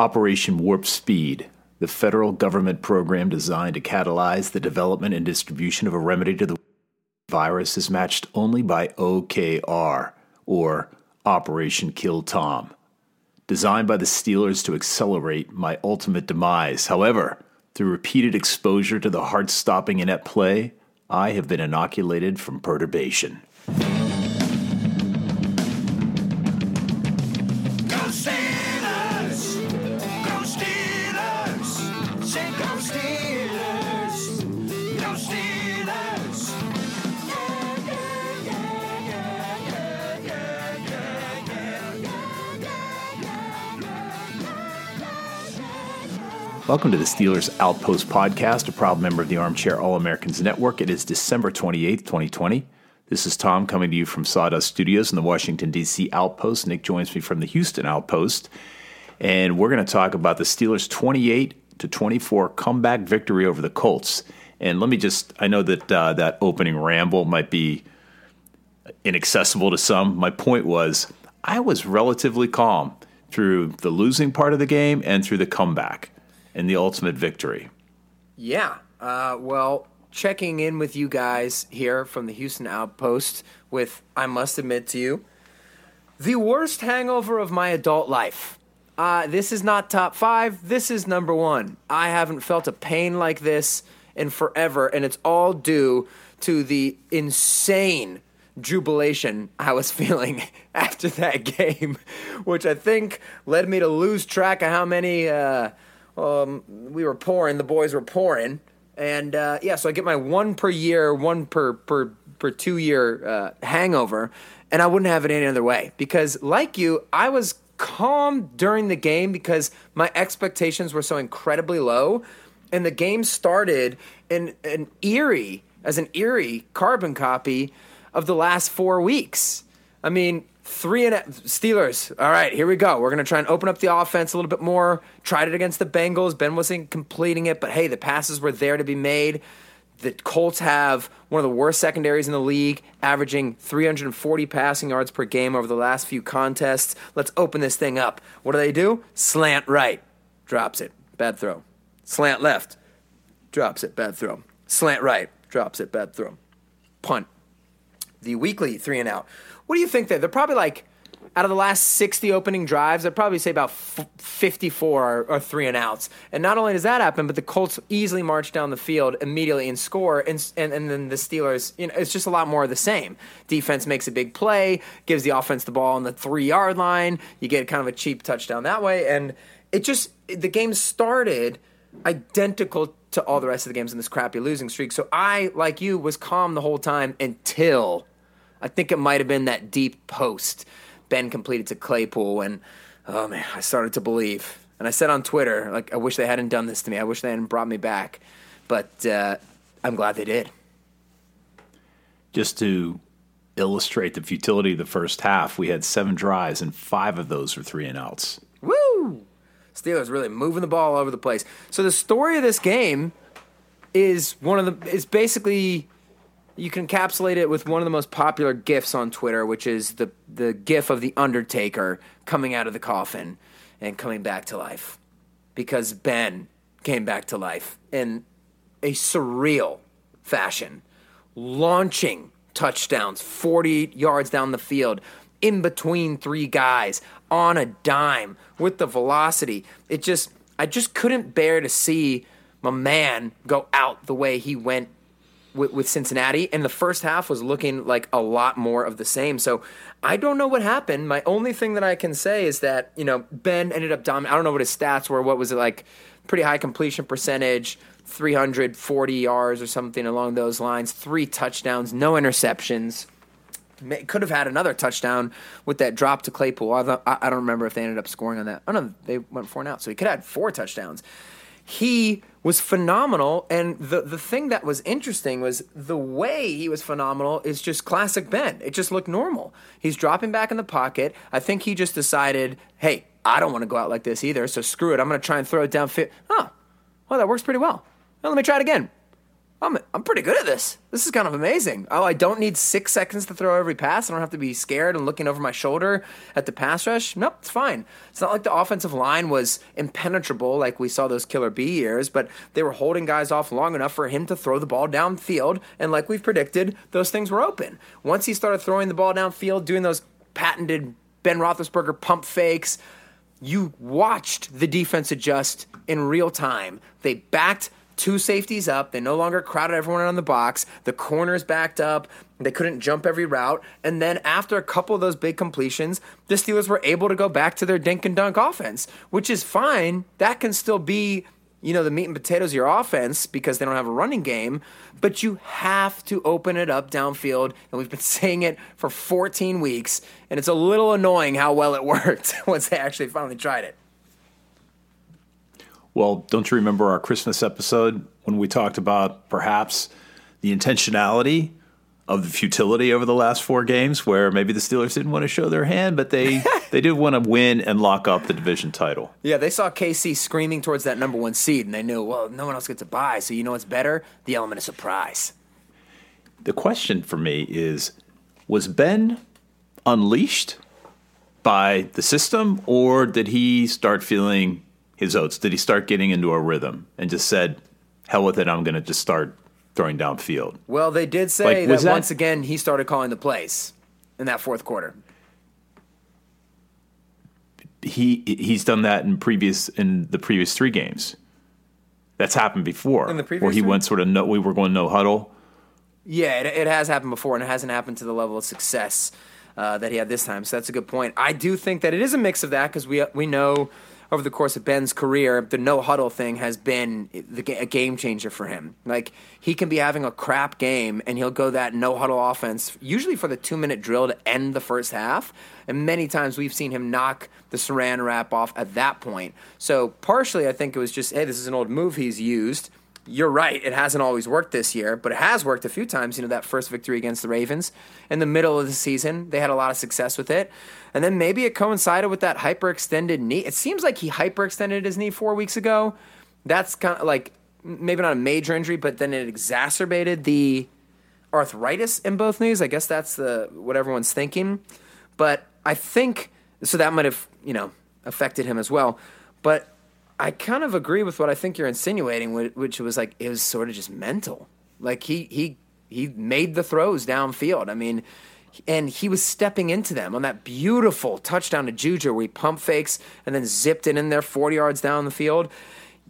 Operation Warp Speed, the federal government program designed to catalyze the development and distribution of a remedy to the virus, is matched only by OKR, or Operation Kill Tom. Designed by the Steelers to accelerate my ultimate demise. However, through repeated exposure to the heart stopping inept play, I have been inoculated from perturbation. Welcome to the Steelers Outpost podcast, a proud member of the Armchair All Americans Network. It is December 28th, 2020. This is Tom coming to you from Sawdust Studios in the Washington, D.C. Outpost. Nick joins me from the Houston Outpost. And we're going to talk about the Steelers' 28 to 24 comeback victory over the Colts. And let me just, I know that uh, that opening ramble might be inaccessible to some. My point was, I was relatively calm through the losing part of the game and through the comeback and the ultimate victory. Yeah. Uh, well, checking in with you guys here from the Houston Outpost with, I must admit to you, the worst hangover of my adult life. Uh, this is not top five. This is number one. I haven't felt a pain like this in forever, and it's all due to the insane jubilation I was feeling after that game, which I think led me to lose track of how many. Uh, um, we were pouring, the boys were pouring, and uh, yeah, so I get my one per year, one per per per two year uh, hangover, and I wouldn't have it any other way because, like you, I was calm during the game because my expectations were so incredibly low, and the game started in an eerie as an eerie carbon copy of the last four weeks. I mean, Three and a, Steelers. All right, here we go. We're going to try and open up the offense a little bit more. Tried it against the Bengals. Ben wasn't completing it, but hey, the passes were there to be made. The Colts have one of the worst secondaries in the league, averaging 340 passing yards per game over the last few contests. Let's open this thing up. What do they do? Slant right, drops it, bad throw. Slant left, drops it, bad throw. Slant right, drops it, bad throw. Punt. The weekly three and out. What do you think there? They're probably like out of the last 60 opening drives, I'd probably say about 54 are, are, three and outs. And not only does that happen, but the Colts easily march down the field immediately and score. And, and, and then the Steelers, you know, it's just a lot more of the same. Defense makes a big play, gives the offense the ball on the three yard line. You get kind of a cheap touchdown that way. And it just, the game started identical to all the rest of the games in this crappy losing streak. So I, like you, was calm the whole time until I think it might have been that deep post Ben completed to Claypool, and oh man, I started to believe. And I said on Twitter, like, I wish they hadn't done this to me. I wish they hadn't brought me back. But uh, I'm glad they did. Just to illustrate the futility of the first half, we had seven drives, and five of those were three and outs. Woo! Steelers really moving the ball all over the place. So the story of this game is one of the is basically you can encapsulate it with one of the most popular gifs on Twitter, which is the the gif of the Undertaker coming out of the coffin and coming back to life, because Ben came back to life in a surreal fashion, launching touchdowns 40 yards down the field in between three guys on a dime with the velocity. It just I just couldn't bear to see my man go out the way he went with, with, Cincinnati, and the first half was looking like a lot more of the same. So I don't know what happened. My only thing that I can say is that you know Ben ended up dominating. I don't know what his stats were. What was it like? Pretty high completion percentage, 340 yards or something along those lines. Three touchdowns, no interceptions. could have had another touchdown with that drop to Claypool. I, don't remember if they ended up scoring on that. Oh no, they went four and out, so he could have had four touchdowns. He was phenomenal, and the the thing that was interesting was the way he was phenomenal is just classic Ben. It just looked normal. He's dropping back in the pocket. I think he just decided, hey, I don't want to go out like this either, so screw it. I'm going to try and throw it downfield. Oh, well, that works pretty well. well. Let me try it again. I'm, I'm pretty good at this. This is kind of amazing. Oh, I don't need six seconds to throw every pass. I don't have to be scared and looking over my shoulder at the pass rush. Nope, it's fine. It's not like the offensive line was impenetrable like we saw those killer B years, but they were holding guys off long enough for him to throw the ball downfield. And like we've predicted, those things were open. Once he started throwing the ball downfield, doing those patented Ben Roethlisberger pump fakes, you watched the defense adjust in real time. They backed two safeties up. They no longer crowded everyone on the box. The corners backed up. They couldn't jump every route. And then after a couple of those big completions, the Steelers were able to go back to their dink and dunk offense, which is fine. That can still be, you know, the meat and potatoes of your offense because they don't have a running game. But you have to open it up downfield. And we've been saying it for 14 weeks. And it's a little annoying how well it worked once they actually finally tried it. Well, don't you remember our Christmas episode when we talked about perhaps the intentionality of the futility over the last four games, where maybe the Steelers didn't want to show their hand, but they they did want to win and lock up the division title. Yeah, they saw KC screaming towards that number one seed, and they knew, well, no one else gets a bye, so you know what's better? The element of surprise. The question for me is, was Ben unleashed by the system, or did he start feeling his oats? Did he start getting into a rhythm and just said, "Hell with it, I'm going to just start throwing downfield"? Well, they did say Like, that, that- once again he started calling the plays in that fourth quarter. He he's done that in previous in the previous three games. That's happened before, In the previous where he three? went sort of no. We were going no huddle. Yeah, it, it has happened before, and it hasn't happened to the level of success uh, that he had this time. So that's a good point. I do think that it is a mix of that because we we know over the course of Ben's career, the no huddle thing has been a game changer for him. Like he can be having a crap game, and he'll go that no huddle offense, usually for the two minute drill to end the first half. And many times we've seen him knock the saran wrap off at that point. So partially, I think it was just, hey, this is an old move he's used you're right. It hasn't always worked this year, but it has worked a few times. You know, that first victory against the Ravens in the middle of the season, they had a lot of success with it. And then maybe it coincided with that hyperextended knee. It seems like he hyperextended his knee four weeks ago. That's kind of like maybe not a major injury, but then it exacerbated the arthritis in both knees. I guess that's the what everyone's thinking. But I think so that might have, you know, affected him as well. But I kind of agree with what I think you're insinuating, which was like it was sort of just mental. Like he he he made the throws downfield. I mean, and he was stepping into them on that beautiful touchdown to Juju where he pump fakes and then zipped it in there 40 yards down the field.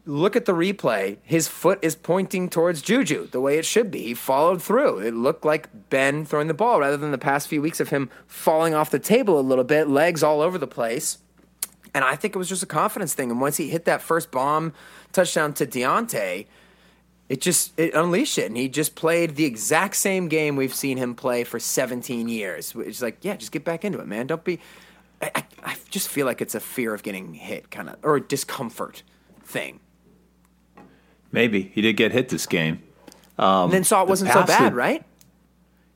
Look at the replay. His foot is pointing towards Juju the way it should be. He followed through. It looked like Ben throwing the ball rather than the past few weeks of him falling off the table a little bit, legs all over the place. And I think it was just a confidence thing. And once he hit that first bomb touchdown to Diontae, it just it unleashed it. And he just played the exact same game we've seen him play for 17 years. It's like, yeah, just get back into it, man. Don't be. I, I, I just feel like it's a fear of getting hit, kind of, or a discomfort thing. Maybe he did get hit this game. Um, and then saw it the wasn't so bad, that- right?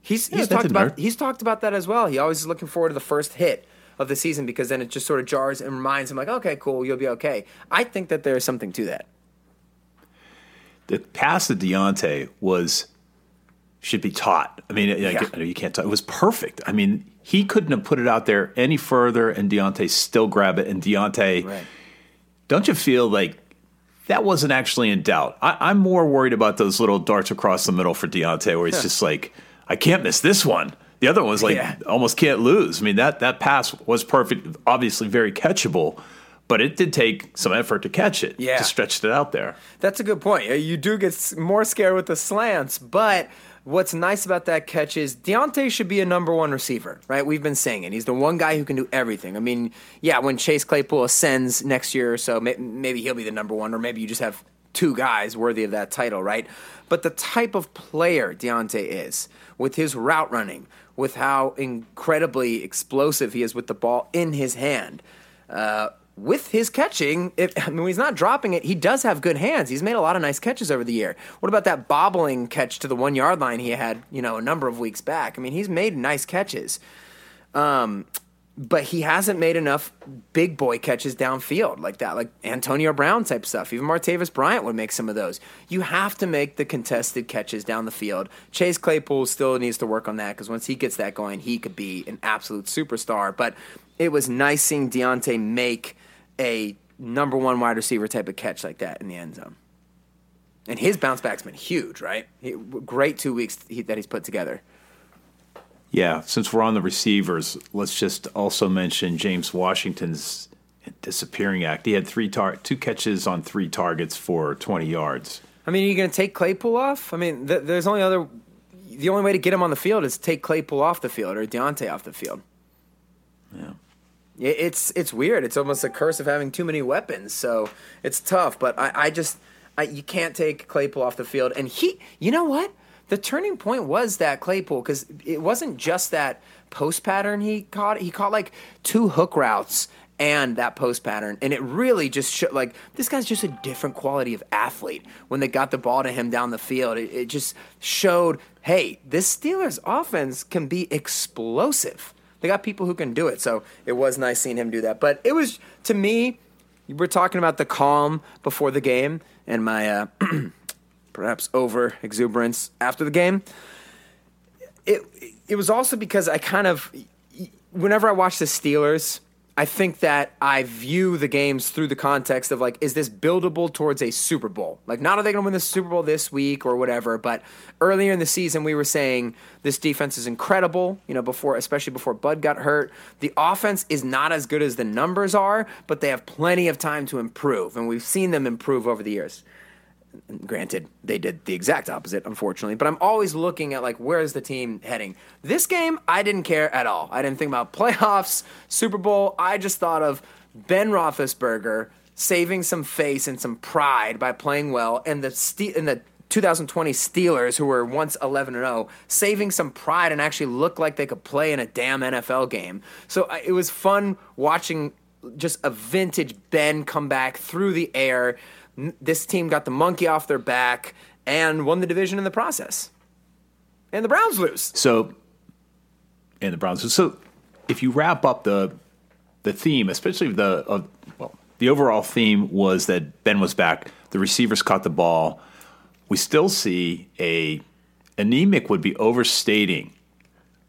He's Yeah, he's talked about he's talked about that as well. He always is looking forward to the first hit of the season because then it just sort of jars and reminds him like, okay, cool, you'll be okay. I think that there is something to that. The pass to Diontae was should be taught. I mean, Yeah. I know you can't taught. It was perfect. I mean, he couldn't have put it out there any further, and Diontae still grab it. And Diontae, Right. don't you feel like that wasn't actually in doubt? I, I'm more worried about those little darts across the middle for Diontae, where he's just like, I can't miss this one. The other one was like Yeah. almost can't lose. I mean, that that pass was perfect, obviously very catchable, but it did take some effort to catch it. Yeah. to stretch it out there. That's a good point. Uh, You do get more scared with the slants, but what's nice about that catch is Diontae should be a number one receiver, right? We've been saying it. He's the one guy who can do everything. I mean, yeah, when Chase Claypool ascends next year or so, maybe he'll be the number one, or maybe you just have two guys worthy of that title, right? But the type of player Diontae is, with his route running, with how incredibly explosive he is with the ball in his hand, uh, with his catching, if, I mean, he's not dropping it, he does have good hands. He's made a lot of nice catches over the year. What about that bobbling catch to the one yard line he had, you know, a number of weeks back? I mean, he's made nice catches. Um, but he hasn't made enough big boy catches downfield like that, like Antonio Brown type stuff. Even Martavis Bryant would make some of those. You have to make the contested catches down the field. Chase Claypool still needs to work on that because once he gets that going, he could be an absolute superstar. But it was nice seeing Diontae make a number one wide receiver type of catch like that in the end zone. And his bounce back's been huge, right? He, great two weeks that he's put together. Yeah, since we're on the receivers, let's just also mention James Washington's disappearing act. He had three tar- two catches on three targets for 20 yards. I mean, are you going to take Claypool off? I mean, th- there's only other. The only way to get him on the field is take Claypool off the field or Diontae off the field. Yeah. It's it's weird. It's almost a curse of having too many weapons. So it's tough. But I, I just I, you can't take Claypool off the field. And he, you know what? The turning point was that Claypool because it wasn't just that post pattern he caught. He caught like two hook routes and that post pattern, and it really just showed like this guy's just a different quality of athlete. When they got the ball to him down the field, it, it just showed, hey, this Steelers offense can be explosive. They got people who can do it, so it was nice seeing him do that. But it was to me, we're talking about the calm before the game, and my uh, perhaps over exuberance after the game. It it was also because I kind of whenever I watch the Steelers, I think that I view the games through the context of like, is this buildable towards a Super Bowl? Like, not are they going to win the Super Bowl this week or whatever, but earlier in the season we were saying this defense is incredible. You know, before especially before Bud got hurt, the offense is not as good as the numbers are, but they have plenty of time to improve, and we've seen them improve over the years granted they did the exact opposite unfortunately but i'm always looking at like where's the team heading? This game i didn't care at all. I didn't think about playoffs super bowl. I just thought of ben roethlisberger saving some face and some pride by playing well and the and the 2020 Steelers, who were once 11 and 0, saving some pride and actually looked like they could play in a damn NFL game. So it was fun watching just a vintage Ben come back through the air this team got the monkey off their back and won the division in the process. And the Browns lose. So, and the Browns. So, if you wrap up the the theme, especially the uh, well, the overall theme was that Ben was back. The receivers caught the ball. We still see a anemic would be overstating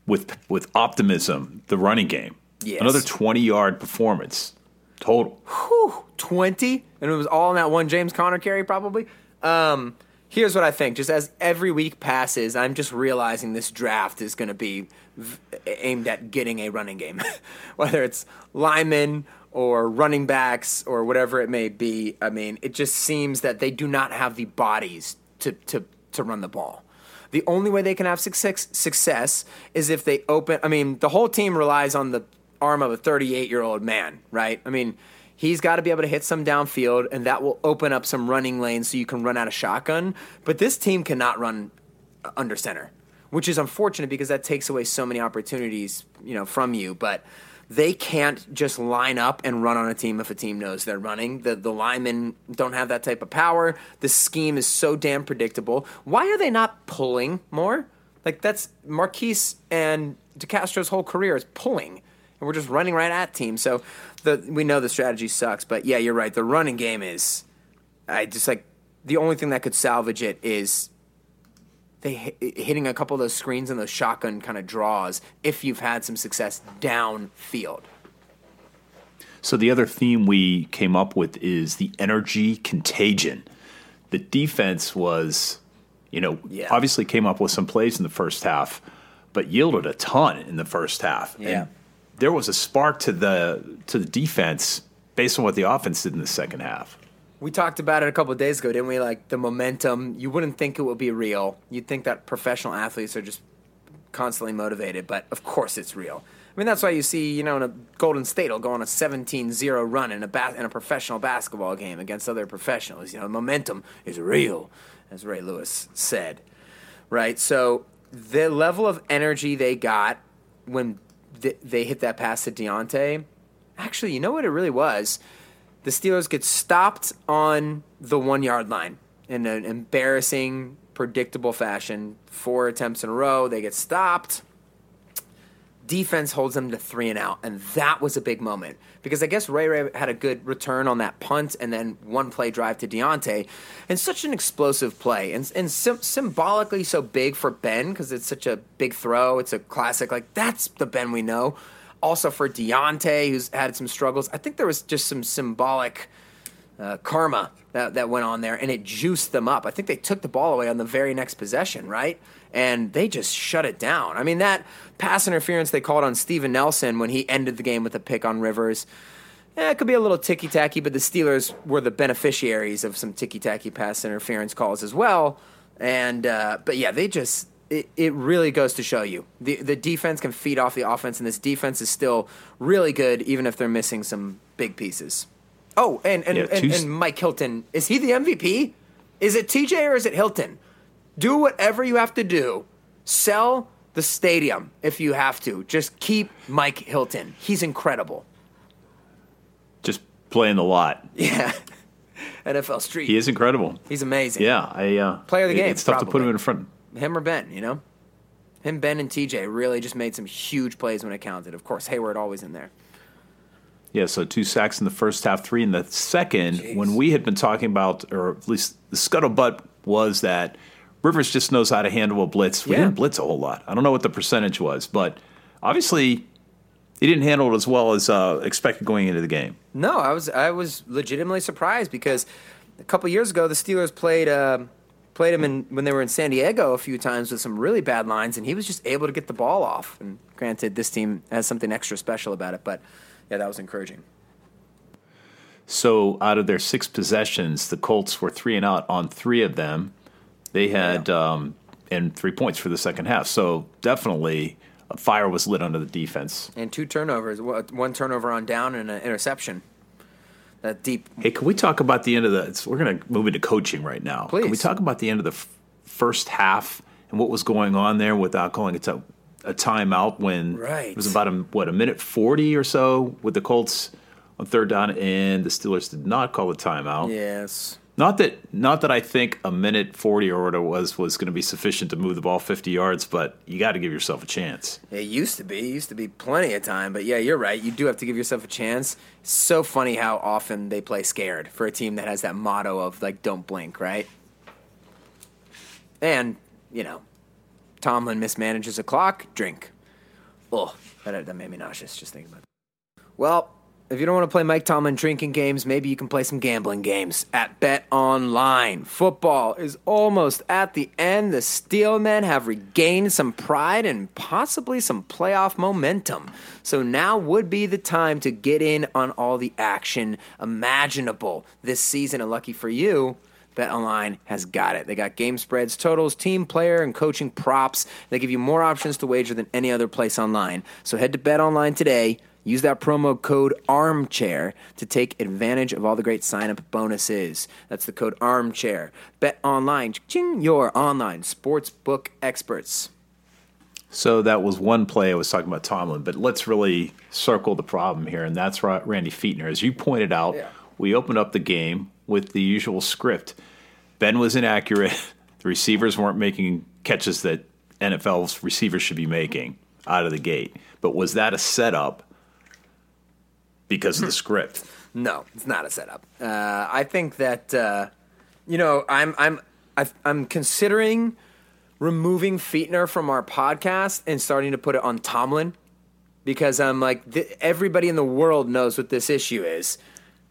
with with optimism the running game. Yes. Another twenty yard performance total. Whew, 20? And it was all in that one James Conner carry, probably. Um, here's what I think. Just as every week passes, I'm just realizing this draft is going to be v- aimed at getting a running game, whether it's linemen or running backs or whatever it may be. I mean, it just seems that they do not have the bodies to, to, to run the ball. The only way they can have success, success is if they open. I mean, the whole team relies on the arm of a 38 year old man, right? I mean, he's got to be able to hit some downfield, and that will open up some running lanes so you can run out of shotgun. But this team cannot run uh, under center, which is unfortunate because that takes away so many opportunities, you know, from you. But they can't just line up and run on a team if a team knows they're running. The the linemen don't have that type of power. The scheme is so damn predictable. Why are they not pulling more? Like that's Maurkice and DeCastro's whole career is pulling and we're just running right at teams. So the we know the strategy sucks, but yeah, you're right. The running game is, I just like the only thing that could salvage it is they hitting a couple of those screens and those shotgun kind of draws if you've had some success downfield. So the other theme we came up with is the energy contagion. The defense was, you know, Yeah. obviously came up with some plays in the first half, but yielded a ton in the first half. Yeah. And there was a spark to the to the defense based on what the offense did in the second half. We talked about it a couple days ago, didn't we? Like the momentum, you wouldn't think it would be real. You'd think that professional athletes are just constantly motivated, but of course it's real. I mean, that's why you see, you know, in a Golden State will go on a 17-0 run in a ba- in a professional basketball game against other professionals. You know, momentum is real, as Ray Lewis said. Right? So the level of energy they got when th- they hit that pass to Diontae, actually, you know what it really was? The Steelers get stopped on the one yard line in an embarrassing, predictable fashion. Four attempts in a row, they get stopped defense holds them to three and out, and that was a big moment because I guess Ray Ray had a good return on that punt and then one play drive to Diontae, and such an explosive play and and sim- symbolically so big for Ben because it's such a big throw. It's a classic. Like that's the Ben we know. Also for Diontae, who's had some struggles. I think there was just some symbolic uh, karma that, that went on there, and it juiced them up. I think they took the ball away on the very next possession, right? And they just shut it down. I mean, that pass interference they called on Steven Nelson when he ended the game with a pick on Rivers. Yeah, it could be a little ticky tacky, but the Steelers were the beneficiaries of some ticky tacky pass interference calls as well. And uh, but yeah, they just it, it really goes to show you the the defense can feed off the offense, and this defense is still really good, even if they're missing some big pieces. Oh, and and, Yeah, and, and Mike Hilton is he the MVP? Is it TJ or is it Hilton? Do whatever you have to do. Sell the stadium if you have to. Just keep Mike Hilton. He's incredible. Just playing the lot. Yeah. NFL Street. He is incredible. He's amazing. Yeah, I uh, Player of the game, It's tough to put him in front. Him or Ben, you know? Him, Ben, and TJ really just made some huge plays when it counted. Of course, Heyward always in there. Yeah, so two sacks in the first half, three in the second. Jeez. When we had been talking about, or at least the scuttlebutt was that Rivers just knows how to handle a blitz. We Yeah. didn't blitz a whole lot. I don't know what the percentage was, but obviously he didn't handle it as well as uh, expected going into the game. No, I was I was legitimately surprised because a couple years ago the Steelers played uh, played him in when they were in San Diego a few times with some really bad lines, and he was just able to get the ball off. And granted, this team has something extra special about it, but yeah, that was encouraging. So out of their six possessions, the Colts were three and out on three of them. They had um, and three points for the second half. So definitely a fire was lit under the defense. And two turnovers, one turnover on down and an interception. That deep. Hey, can we talk about the end of the? it's- We're going to move into coaching right now. Please. Can we talk about the end of the f- first half and what was going on there without calling it a, a timeout when Right. it was about a what a minute forty or so with the Colts on third down and the Steelers did not call a timeout. Yes. Not that not that I think a minute forty or what it was was going to be sufficient to move the ball fifty yards, but you got to give yourself a chance. It used to be. It used to be plenty of time. But yeah, you're right. You do have to give yourself a chance. So funny how often they play scared for a team that has that motto of, like, don't blink, right? And, you know, Tomlin mismanages a clock, drink. Oh, that, that made me nauseous just thinking about it. Well, if you don't want to play Mike Tomlin drinking games, maybe you can play some gambling games at Bet Online. Football is almost at the end. The Steelmen have regained some pride and possibly some playoff momentum. So now would be the time to get in on all the action imaginable this season. And lucky for you, BetOnline has got it. They got game spreads, totals, team player, and coaching props. They give you more options to wager than any other place online. So head to BetOnline today. Use that promo code ARMCHAIR to take advantage of all the great sign up bonuses. That's the code ARMCHAIR. Bet online, ching, your online sportsbook experts. So that was one play I was talking about Tomlin, but let's really circle the problem here, and that's Randy Fichtner. As you pointed out, Yeah. we opened up the game with the usual script. Ben was inaccurate. The receivers weren't making catches that NFL's receivers should be making out of the gate. But was that a setup because of the script? No, it's not a setup. Uh, I think that uh, you know I'm I'm I've, I'm considering removing Fichtner from our podcast and starting to put it on Tomlin because I'm like th- everybody in the world knows what this issue is.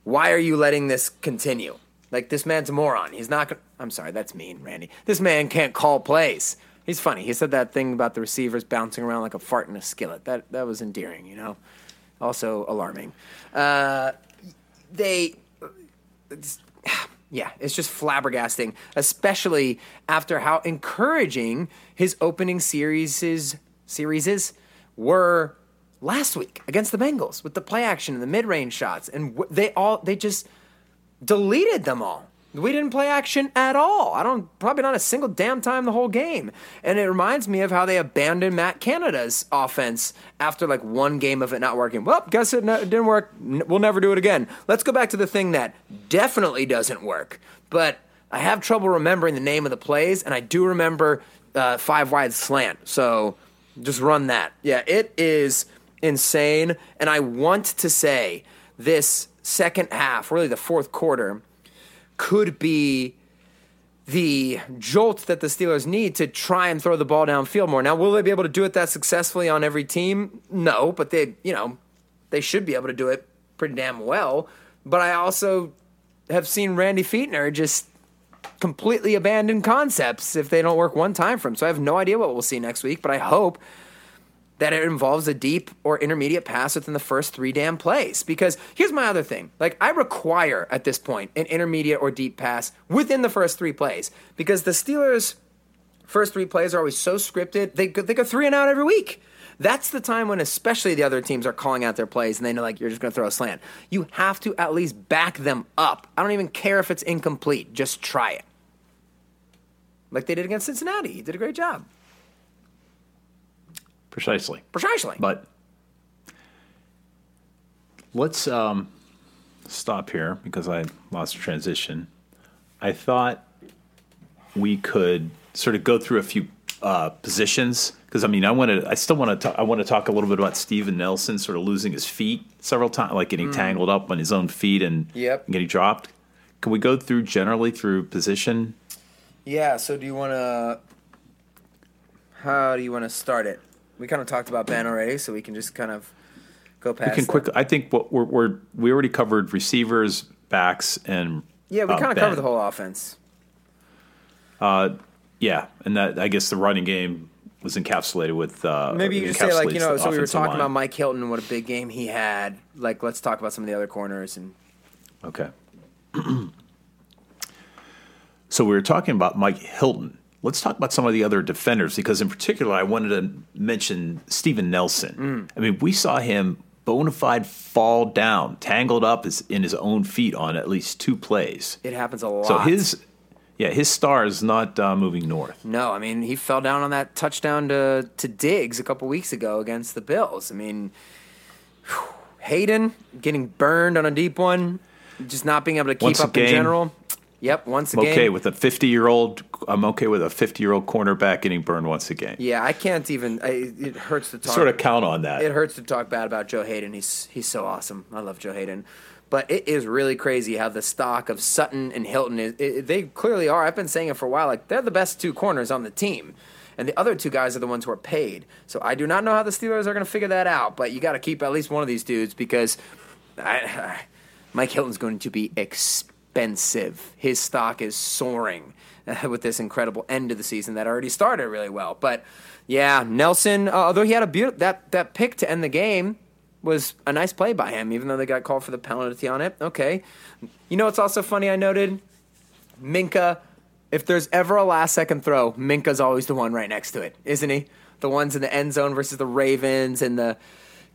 Why are you letting this continue? Like this man's a moron. He's not. Gonna, I'm sorry, that's mean, Randy. This man can't call plays. He's funny. He said that thing about the receivers bouncing around like a fart in a skillet. That that was endearing, you know. Also alarming. Uh, they it's, yeah it's just flabbergasting especially after how encouraging his opening series serieses were last week against the Bengals with the play action and the mid range shots, and they all they just deleted them all. We didn't play action at all. I don't probably not a single damn time the whole game. And it reminds me of how they abandoned Matt Canada's offense after like one game of it not working. Well, guess it, no, didn't work. We'll never do it again. Let's go back to the thing that definitely doesn't work. But I have trouble remembering the name of the plays, and I do remember uh, five wide slant. So just run that. Yeah, it is insane. And I want to say this second half, really the fourth quarter, could be the jolt that the Steelers need to try and throw the ball downfield more. Now, will they be able to do it that successfully on every team? No, but they, you know, they should be able to do it pretty damn well. But I also have seen Randy Fichtner just completely abandon concepts if they don't work one time for him. So I have no idea what we'll see next week, but I hope that it involves a deep or intermediate pass within the first three damn plays. Because here's my other thing. Like, I require at this point an intermediate or deep pass within the first three plays. Because the Steelers' first three plays are always so scripted, they go, they go three and out every week. That's the time when, especially the other teams, are calling out their plays and they know, like, you're just going to throw a slant. You have to at least back them up. I don't even care if it's incomplete, just try it. Like they did against Cincinnati. He did a great job. Precisely. Precisely. But let's um, stop here because I lost transition. I thought we could sort of go through a few uh, positions because I mean I want to I still want to I want to talk a little bit about Steven Nelson sort of losing his feet several times like getting tangled up on his own feet and Yep. getting dropped. Can we go through generally through position? Yeah, so do you want to. How do you want to start it? We kind of talked about Ben already, so we can just kind of go past. We can that. quick. I think what we're, we're we already covered receivers, backs, and Yeah, we uh, kind of Ben. covered the whole offense. Uh, Yeah, and that I guess the running game was encapsulated with. Uh, Maybe you just say like you know. So we were talking line. about Mike Hilton and what a big game he had. Like, let's talk about some of the other corners and Okay. so we were talking about Mike Hilton. Let's talk about some of the other defenders because, in particular, I wanted to mention Steven Nelson. Mm. I mean, we saw him bona fide fall down, tangled up in his own feet on at least two plays. it happens a lot. So his, yeah, his star is not uh, moving north. No, I mean he fell down on that touchdown to to Diggs a couple weeks ago against the Bills. I mean, whew, Haden getting burned on a deep one, just not being able to keep Once up in general. Yep, once I'm again. okay with a 50 year old. I'm okay with a 50 year old cornerback getting burned once again. Yeah, I can't even. I, it hurts to talk. Sort of count on that. It hurts to talk bad about Joe Haden. He's he's so awesome. I love Joe Haden. But it is really crazy how the stock of Sutton and Hilton is. It, they clearly are. I've been saying it for a while. Like they're the best two corners on the team, and the other two guys are the ones who are paid. So I do not know how the Steelers are going to figure that out. But you got to keep at least one of these dudes because I, Mike Hilton's going to be expensive. His stock is soaring with this incredible end of the season that already started really well. But yeah, Nelson, uh, although he had a that that pick to end the game was a nice play by him, even though they got called for the penalty on it. Okay, you know what's also funny? I noted Minkah. If there's ever a last second throw, Minkah's always the one right next to it, isn't he? The ones in the end zone versus the Ravens and the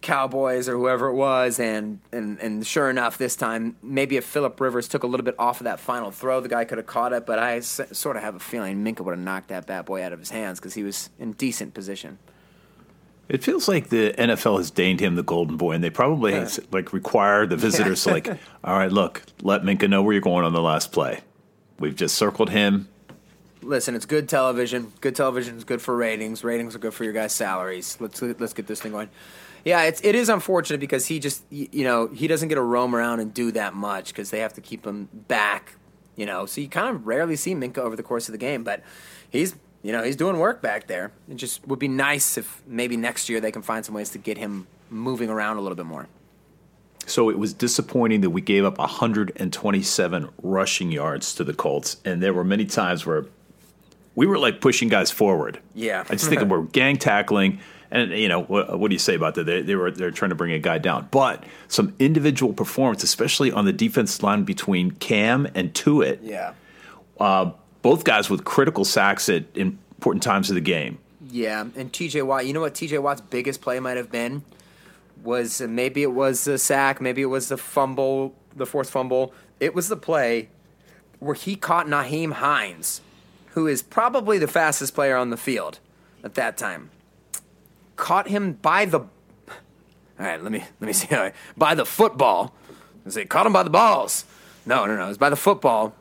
Cowboys or whoever it was, and and and sure enough, this time maybe if Philip Rivers took a little bit off of that final throw, the guy could have caught it. But I s- sort of have a feeling Minkah would have knocked that bad boy out of his hands because he was in decent position. It feels like the NFL has deigned him the golden boy, and they probably like require the visitors to like, all right, look, let Minkah know where you're going on the last play. We've just circled him. Listen, it's good television. Good television is good for ratings. Ratings are good for your guys' salaries. Let's let's get this thing going. Yeah, it's it is unfortunate because he just you know he doesn't get to roam around and do that much because they have to keep him back. You know, so you kind of rarely see Minkah over the course of the game, but he's you know he's doing work back there. It just would be nice if maybe next year they can find some ways to get him moving around a little bit more. So it was disappointing that we gave up 127 rushing yards to the Colts, and there were many times where we were like pushing guys forward. Yeah. I just think mm-hmm. we're gang tackling, and you know what, what do you say about that? They, they were they're trying to bring a guy down, but some individual performance, especially on the defense line between Cam and Tuitt, Yeah. Uh, both guys with critical sacks at important times of the game. Yeah, and TJ Watt. You know what TJ Watt's biggest play might have been was uh, maybe it was the sack, maybe it was the fumble, the fourth fumble. It was the play where he caught Nyheim Hines, who is probably the fastest player on the field at that time. Caught him by the all right, let me let me see how by the football. I say caught him by the balls. No, no, no, it was by the football.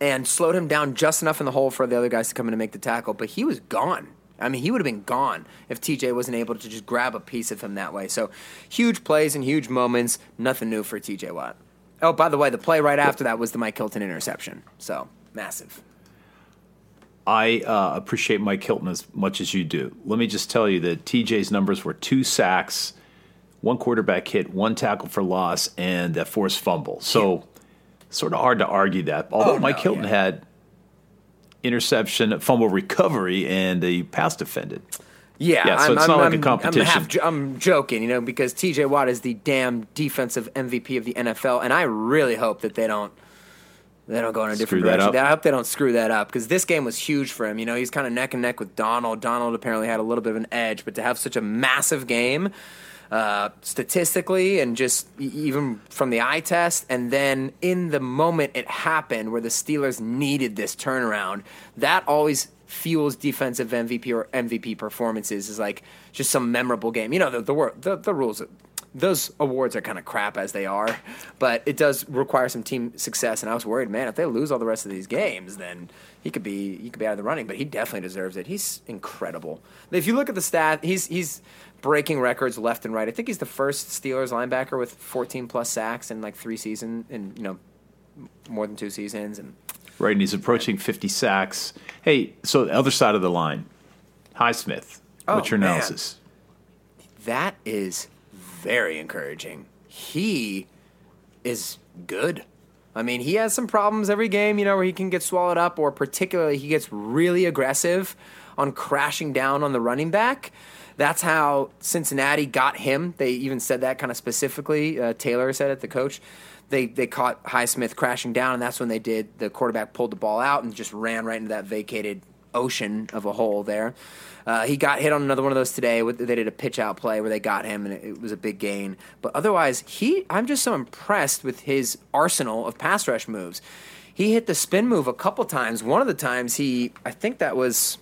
And slowed him down just enough in the hole for the other guys to come in and make the tackle, but he was gone. I mean, he would have been gone if TJ wasn't able to just grab a piece of him that way. So, huge plays and huge moments. Nothing new for TJ Watt. Oh, by the way, the play right after that was the Mike Hilton interception. So, massive. I uh, appreciate Mike Hilton as much as you do. Let me just tell you that TJ's numbers were two sacks, one quarterback hit, one tackle for loss, and a forced fumble. So, sort of hard to argue that. Although Oh, Mike no, Hilton yeah. had interception, fumble recovery, and a pass defended. Yeah, Yeah, so I'm, it's I'm, not like a I'm- competition. I'm, half, I'm joking, you know, because TJ Watt is the damn defensive MVP of the NFL, and I really hope that they don't they don't go in a different Screw direction. up. I hope they don't screw that up because this game was huge for him. You know, he's kind of neck and neck with Donald. Donald apparently had a little bit of an edge, but to have such a massive game. Uh, statistically and just even from the eye test, and then in the moment it happened where the Steelers needed this turnaround, that always fuels defensive MVP or MVP performances is like just some memorable game. You know, the the, the, the rules, those awards are kind of crap as they are, but it does require some team success. And I was worried, man, if they lose all the rest of these games, then he could be he could be out of the running. But he definitely deserves it. He's incredible. If you look at the stat, he's he's breaking records left and right. I think he's the first Steelers linebacker with 14 plus sacks in like three seasons, and you know more than two seasons, and Right, and he's approaching 50 sacks. Hey, so the other side of the line, Highsmith. Oh, what's your man. analysis? That is very encouraging. He is good. I mean, he has some problems every game, you know, where he can get swallowed up, or particularly he gets really aggressive on crashing down on the running back. That's how Cincinnati got him. They even said that kind of specifically. Uh, Taylor said it, the coach. They they caught Highsmith crashing down, and that's when they did. The quarterback pulled the ball out and just ran right into that vacated ocean of a hole there. Uh, he got hit on another one of those today. They did a pitch out play where they got him, and it, it was a big gain. But otherwise, he I'm just so impressed with his arsenal of pass rush moves. He hit the spin move a couple times. One of the times he, I think that was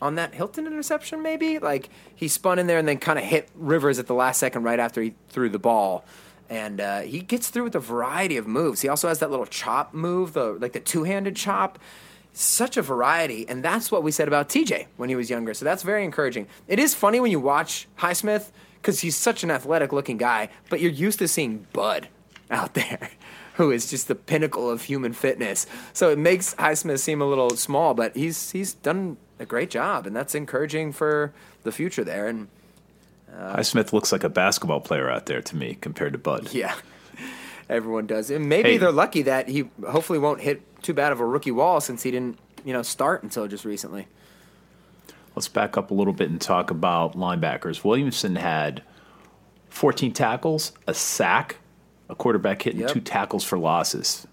on that Hilton interception, maybe. Like he spun in there and then kind of hit Rivers at the last second right after he threw the ball. And uh, he gets through with a variety of moves. He also has that little chop move, the like the two handed chop. Such a variety, and that's what we said about TJ when he was younger. So that's very encouraging. It is funny when you watch Highsmith because he's such an athletic looking guy, but you're used to seeing Bud out there, who is just the pinnacle of human fitness. So it makes Highsmith seem a little small, but he's he's done a great job, and that's encouraging for the future there. And uh, Highsmith looks like a basketball player out there to me compared to Bud. yeah, everyone does. And maybe Hey. they're lucky that he hopefully won't hit too bad of a rookie wall since he didn't you know start until just recently. Let's back up a little bit and talk about linebackers. Williamson had 14 tackles, a sack, a quarterback hit, and Yep. two tackles for losses.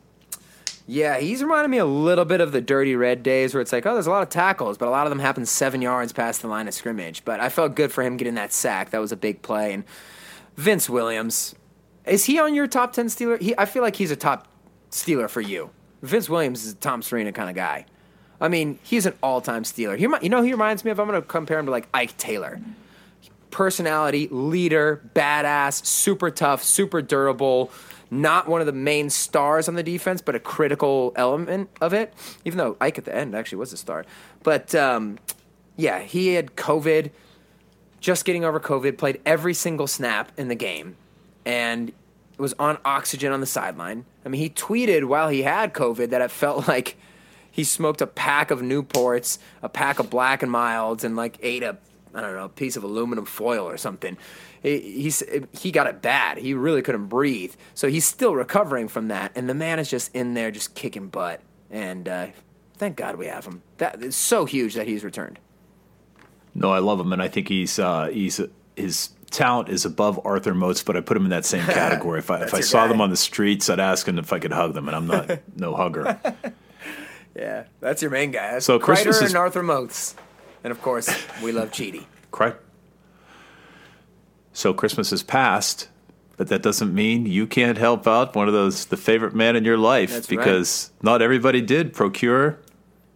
Yeah, he's reminding me a little bit of the Dirty Red days where it's like, oh, there's a lot of tackles, but a lot of them happen seven yards past the line of scrimmage. But I felt good for him getting that sack. That was a big play. And Vince Williams, is he on your top 10 Steeler? He, I feel like he's a top Steeler for you. Vince Williams is a Tom Serena kind of guy. I mean, he's an all time Steeler. He, you know he reminds me of? I'm going to compare him to like Ike Taylor personality, leader, badass, super tough, super durable, not one of the main stars on the defense, but a critical element of it. Even though Ike at the end actually was a star. But um, yeah, he had COVID, just getting over COVID, played every single snap in the game, and was on oxygen on the sideline. I mean, he tweeted while he had COVID that it felt like he smoked a pack of Newports, a pack of Black and Milds, and like ate a I don't know a piece of aluminum foil or something. He he's, he got it bad. He really couldn't breathe. So he's still recovering from that, and the man is just in there just kicking butt. And uh, thank God we have him. That is so huge that he's returned. No, I love him, and I think he's uh, he's his talent is above Arthur Moats, but I put him in that same category. If I if I saw guy. them on the streets, I'd ask him if I could hug them, and I'm not no hugger. Yeah, that's your main guy. That's So Christmas is- and Arthur Moats, and of course we love Cheaty. Correct. So Christmas is past, but that doesn't mean you can't help out one of those the favorite man in your life That's right. because not everybody did procure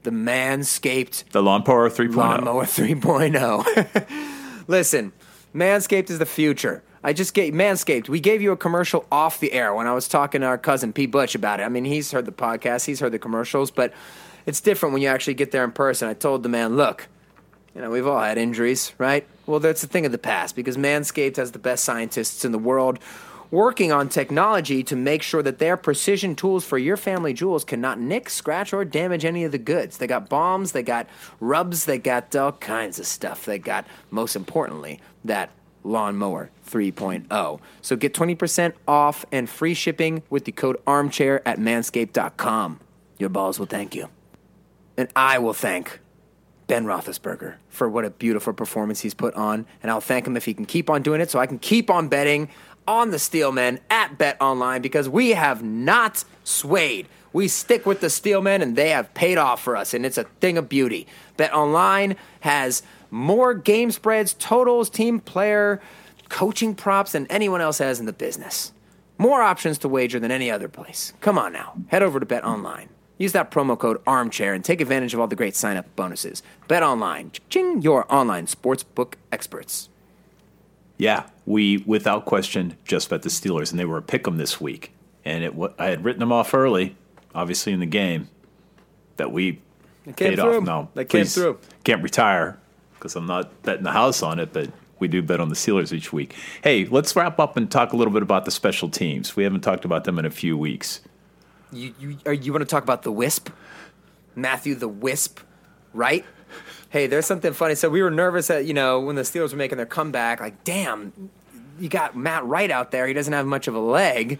The Manscaped the Lawn Power 3.0. Lawnmower 3.0. Listen, Manscaped is the future. I just gave Manscaped. We gave you a commercial off the air when I was talking to our cousin Pete Butch about it. I mean, he's heard the podcast, he's heard the commercials, but it's different when you actually get there in person. I told the man, look, you know, we've all had injuries, right? Well, that's a thing of the past because Manscaped has the best scientists in the world working on technology to make sure that their precision tools for your family jewels cannot nick, scratch, or damage any of the goods. They got bombs, they got rubs, they got all kinds of stuff. They got, most importantly, that lawnmower 3.0. So get 20% off and free shipping with the code armchair at manscaped.com. Your balls will thank you. And I will thank Ben Roethlisberger for what a beautiful performance he's put on, and I'll thank him if he can keep on doing it, so I can keep on betting on the Steelmen at Bet Online because we have not swayed. We stick with the Steelmen, and they have paid off for us, and it's a thing of beauty. Bet Online has more game spreads, totals, team player, coaching props than anyone else has in the business. More options to wager than any other place. Come on now, head over to Bet Online. Use that promo code armchair and take advantage of all the great sign up bonuses. Bet online, ching, your online sportsbook experts. Yeah, we without question just bet the Steelers, and they were a pick 'em this week. And it, I had written them off early, obviously in the game, that we They came paid through. off. No, They came through. Can't retire because I'm not betting the house on it, but we do bet on the Steelers each week. Hey, let's wrap up and talk a little bit about the special teams. We haven't talked about them in a few weeks. You, you, are, you want to talk about the Wisp? Matthew the Wisp, right? Hey, there's something funny. So we were nervous that, you know, when the Steelers were making their comeback, like, damn, you got Matt Wright out there. He doesn't have much of a leg.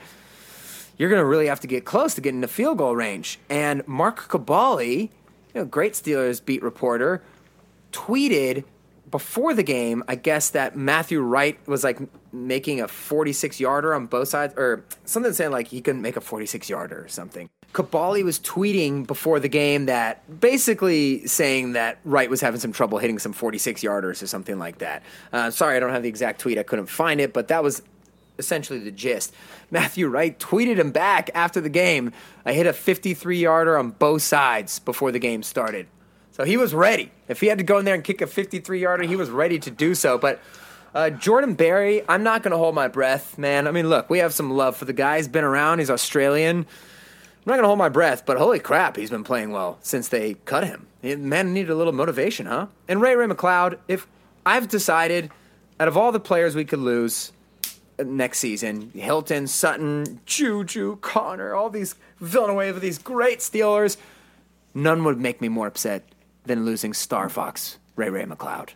You're going to really have to get close to getting to field goal range. And Mark Kaboly, you know, great Steelers beat reporter, tweeted before the game, I guess that Matthew Wright was like making a 46 yarder on both sides, or something saying like he couldn't make a 46 yarder or something. Kaboly was tweeting before the game that basically saying that Wright was having some trouble hitting some 46 yarders or something like that. Uh, sorry, I don't have the exact tweet. I couldn't find it, but that was essentially the gist. Matthew Wright tweeted him back after the game. I hit a 53 yarder on both sides before the game started. So he was ready. If he had to go in there and kick a 53 yarder, he was ready to do so. But uh, Jordan Berry, I'm not going to hold my breath, man. I mean, look, we have some love for the guy. He's been around, he's Australian. I'm not going to hold my breath, but holy crap, he's been playing well since they cut him. Man needed a little motivation, huh? And Ray Ray McCloud, if I've decided out of all the players we could lose uh, next season, Hilton, Sutton, Juju, Conner, all these Villanueva, these great Steelers, none would make me more upset than losing Star Fox Ray Ray McCloud.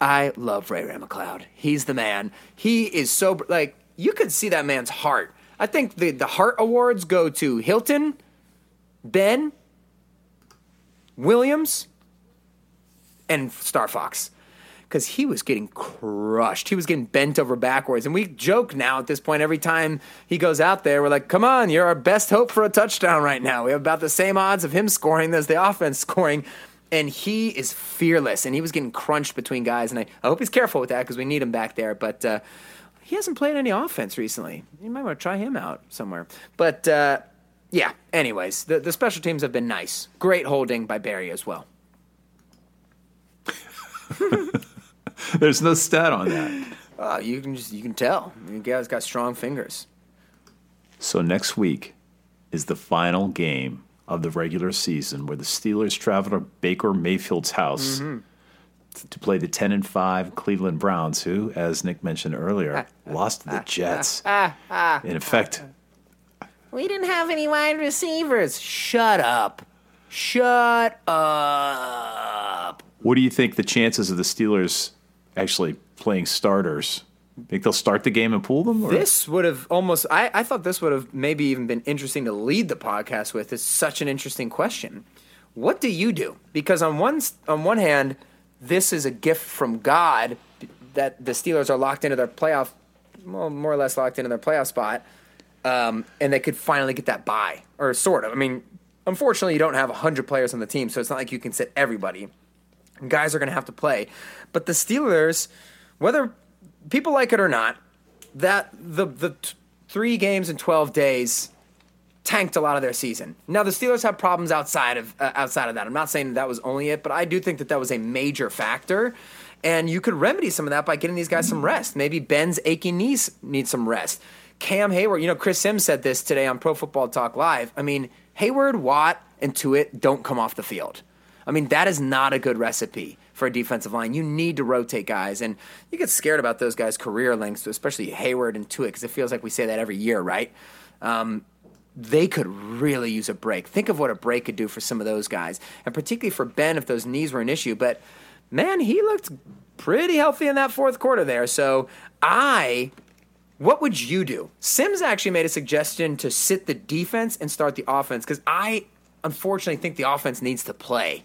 I love Ray Ray McCloud. He's the man. He is so like you could see that man's heart. I think the the heart awards go to Hilton, Ben, Williams, and Star Fox. Because he was getting crushed. He was getting bent over backwards. And we joke now at this point every time he goes out there, we're like, come on, you're our best hope for a touchdown right now. We have about the same odds of him scoring as the offense scoring. And he is fearless. And he was getting crunched between guys. And I, I hope he's careful with that because we need him back there. But uh, he hasn't played any offense recently. You might want to try him out somewhere. But uh, yeah, anyways, the, the special teams have been nice. Great holding by Berry as well. There's no stat on that. Uh, you can just you can tell. You guys got strong fingers. So next week is the final game of the regular season where the Steelers travel to Baker Mayfield's house to play the 10 and 5 Cleveland Browns, who, as Nick mentioned earlier, ah, ah, lost to the ah, Jets. In effect, We didn't have any wide receivers. Shut up. Shut up. what do you think the chances of the Steelers actually playing starters? Think they'll start the game and pull them? Or? This would have almost. I, I thought this would have maybe even been interesting to lead the podcast with. It's such an interesting question. What do you do? Because on one on one hand, this is a gift from God that the Steelers are locked into their playoff, well, more or less locked into their playoff spot, um, and they could finally get that bye, or sort of. I mean, unfortunately, you don't have hundred players on the team, so it's not like you can sit everybody. Guys are going to have to play, but the Steelers, whether people like it or not, that the the t- three games in 12 days tanked a lot of their season. Now the Steelers have problems outside of uh, outside of that. I'm not saying that, that was only it, but I do think that that was a major factor. And you could remedy some of that by getting these guys some rest. Maybe Ben's aching knees need some rest. Cam Heyward, you know, Chris Sims said this today on Pro Football Talk Live. I mean, Heyward, Watt, and Tuitt don't come off the field. I mean, that is not a good recipe for a defensive line. You need to rotate guys, and you get scared about those guys' career lengths, especially Heyward and Tuitt, because it feels like we say that every year, right? Um, they could really use a break. Think of what a break could do for some of those guys, and particularly for Ben if those knees were an issue. But man, he looked pretty healthy in that fourth quarter there. So I. What would you do? Sims actually made a suggestion to sit the defense and start the offense because I unfortunately think the offense needs to play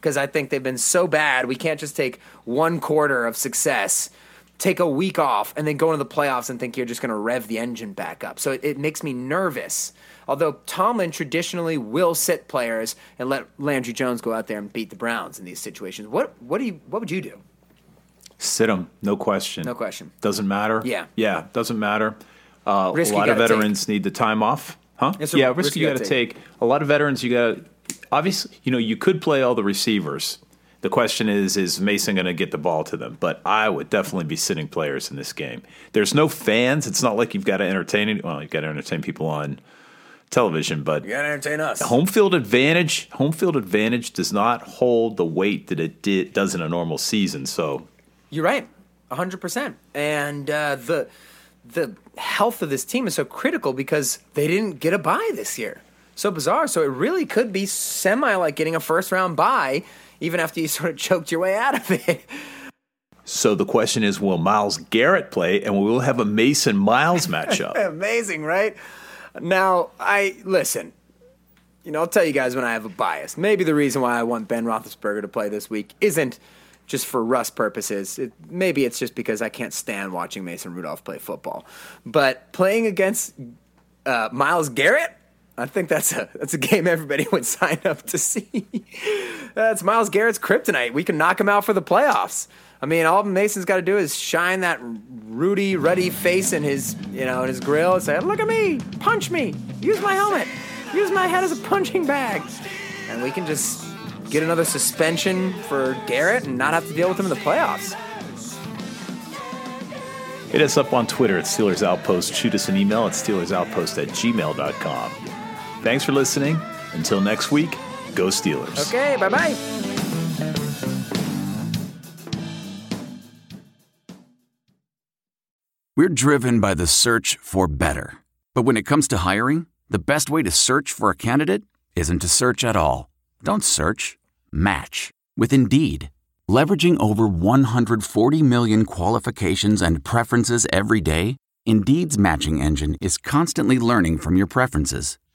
because I think they've been so bad. We can't just take one quarter of success, take a week off, and then go into the playoffs and think you're just going to rev the engine back up. So it, it, makes me nervous. Although Tomlin traditionally will sit players and let Landry Jones go out there and beat the Browns in these situations. What what do you what would you do? Sit them, no question. No question. Doesn't matter. Yeah. Yeah, doesn't matter. Uh, a lot of veterans need the time off. Huh? A yeah, risk risk you got to take. A lot of veterans, you got to obviously, you know, you could play all the receivers. The question is, is Mason going to get the ball to them? But I would definitely be sitting players in this game. There's no fans. It's not like you've got to entertain. Any, well, you've got to entertain people on television, but You got to entertain us. home field advantage. Home field advantage does not hold the weight that it did, does in a normal season. So You're right, hundred percent. And uh, the the health of this team is so critical because they didn't get a bye this year. So bizarre. So it really could be semi like getting a first round bye, even after you sort of choked your way out of it. So the question is, will Myles Garrett play, and we will have a Mason Myles matchup? Amazing, right? Now, I listen. You know, I'll tell you guys when I have a bias. Maybe the reason why I want Ben Roethlisberger to play this week isn't just for Russ purposes. It, maybe it's just because I can't stand watching Mason Rudolph play football. But playing against uh, Myles Garrett, I think that's a that's a game everybody would sign up to see. that's Myles Garrett's kryptonite. We can knock him out for the playoffs. I mean, all Mason's got to do is shine that Rudy ruddy face in his, you know, in his grill and say, "Look at me, punch me, use my helmet, use my head as a punching bag," and we can just get another suspension for Garrett and not have to deal with him in the playoffs. Hit us up on Twitter at Steelers Outpost. Shoot us an email at SteelersOutpost at gmail.com. Thanks for listening. Until next week, go Steelers. Okay, bye bye. We're driven by the search for better. But when it comes to hiring, the best way to search for a candidate isn't to search at all. Don't search, match with Indeed. Leveraging over 140 million qualifications and preferences every day, Indeed's matching engine is constantly learning from your preferences.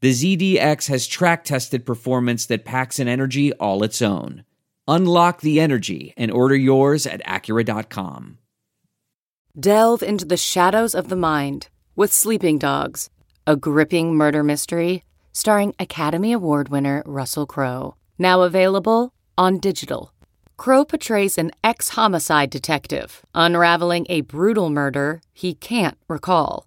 the ZDX has track tested performance that packs an energy all its own. Unlock the energy and order yours at Acura.com. Delve into the shadows of the mind with Sleeping Dogs, a gripping murder mystery starring Academy Award winner Russell Crowe. Now available on digital. Crowe portrays an ex homicide detective unraveling a brutal murder he can't recall.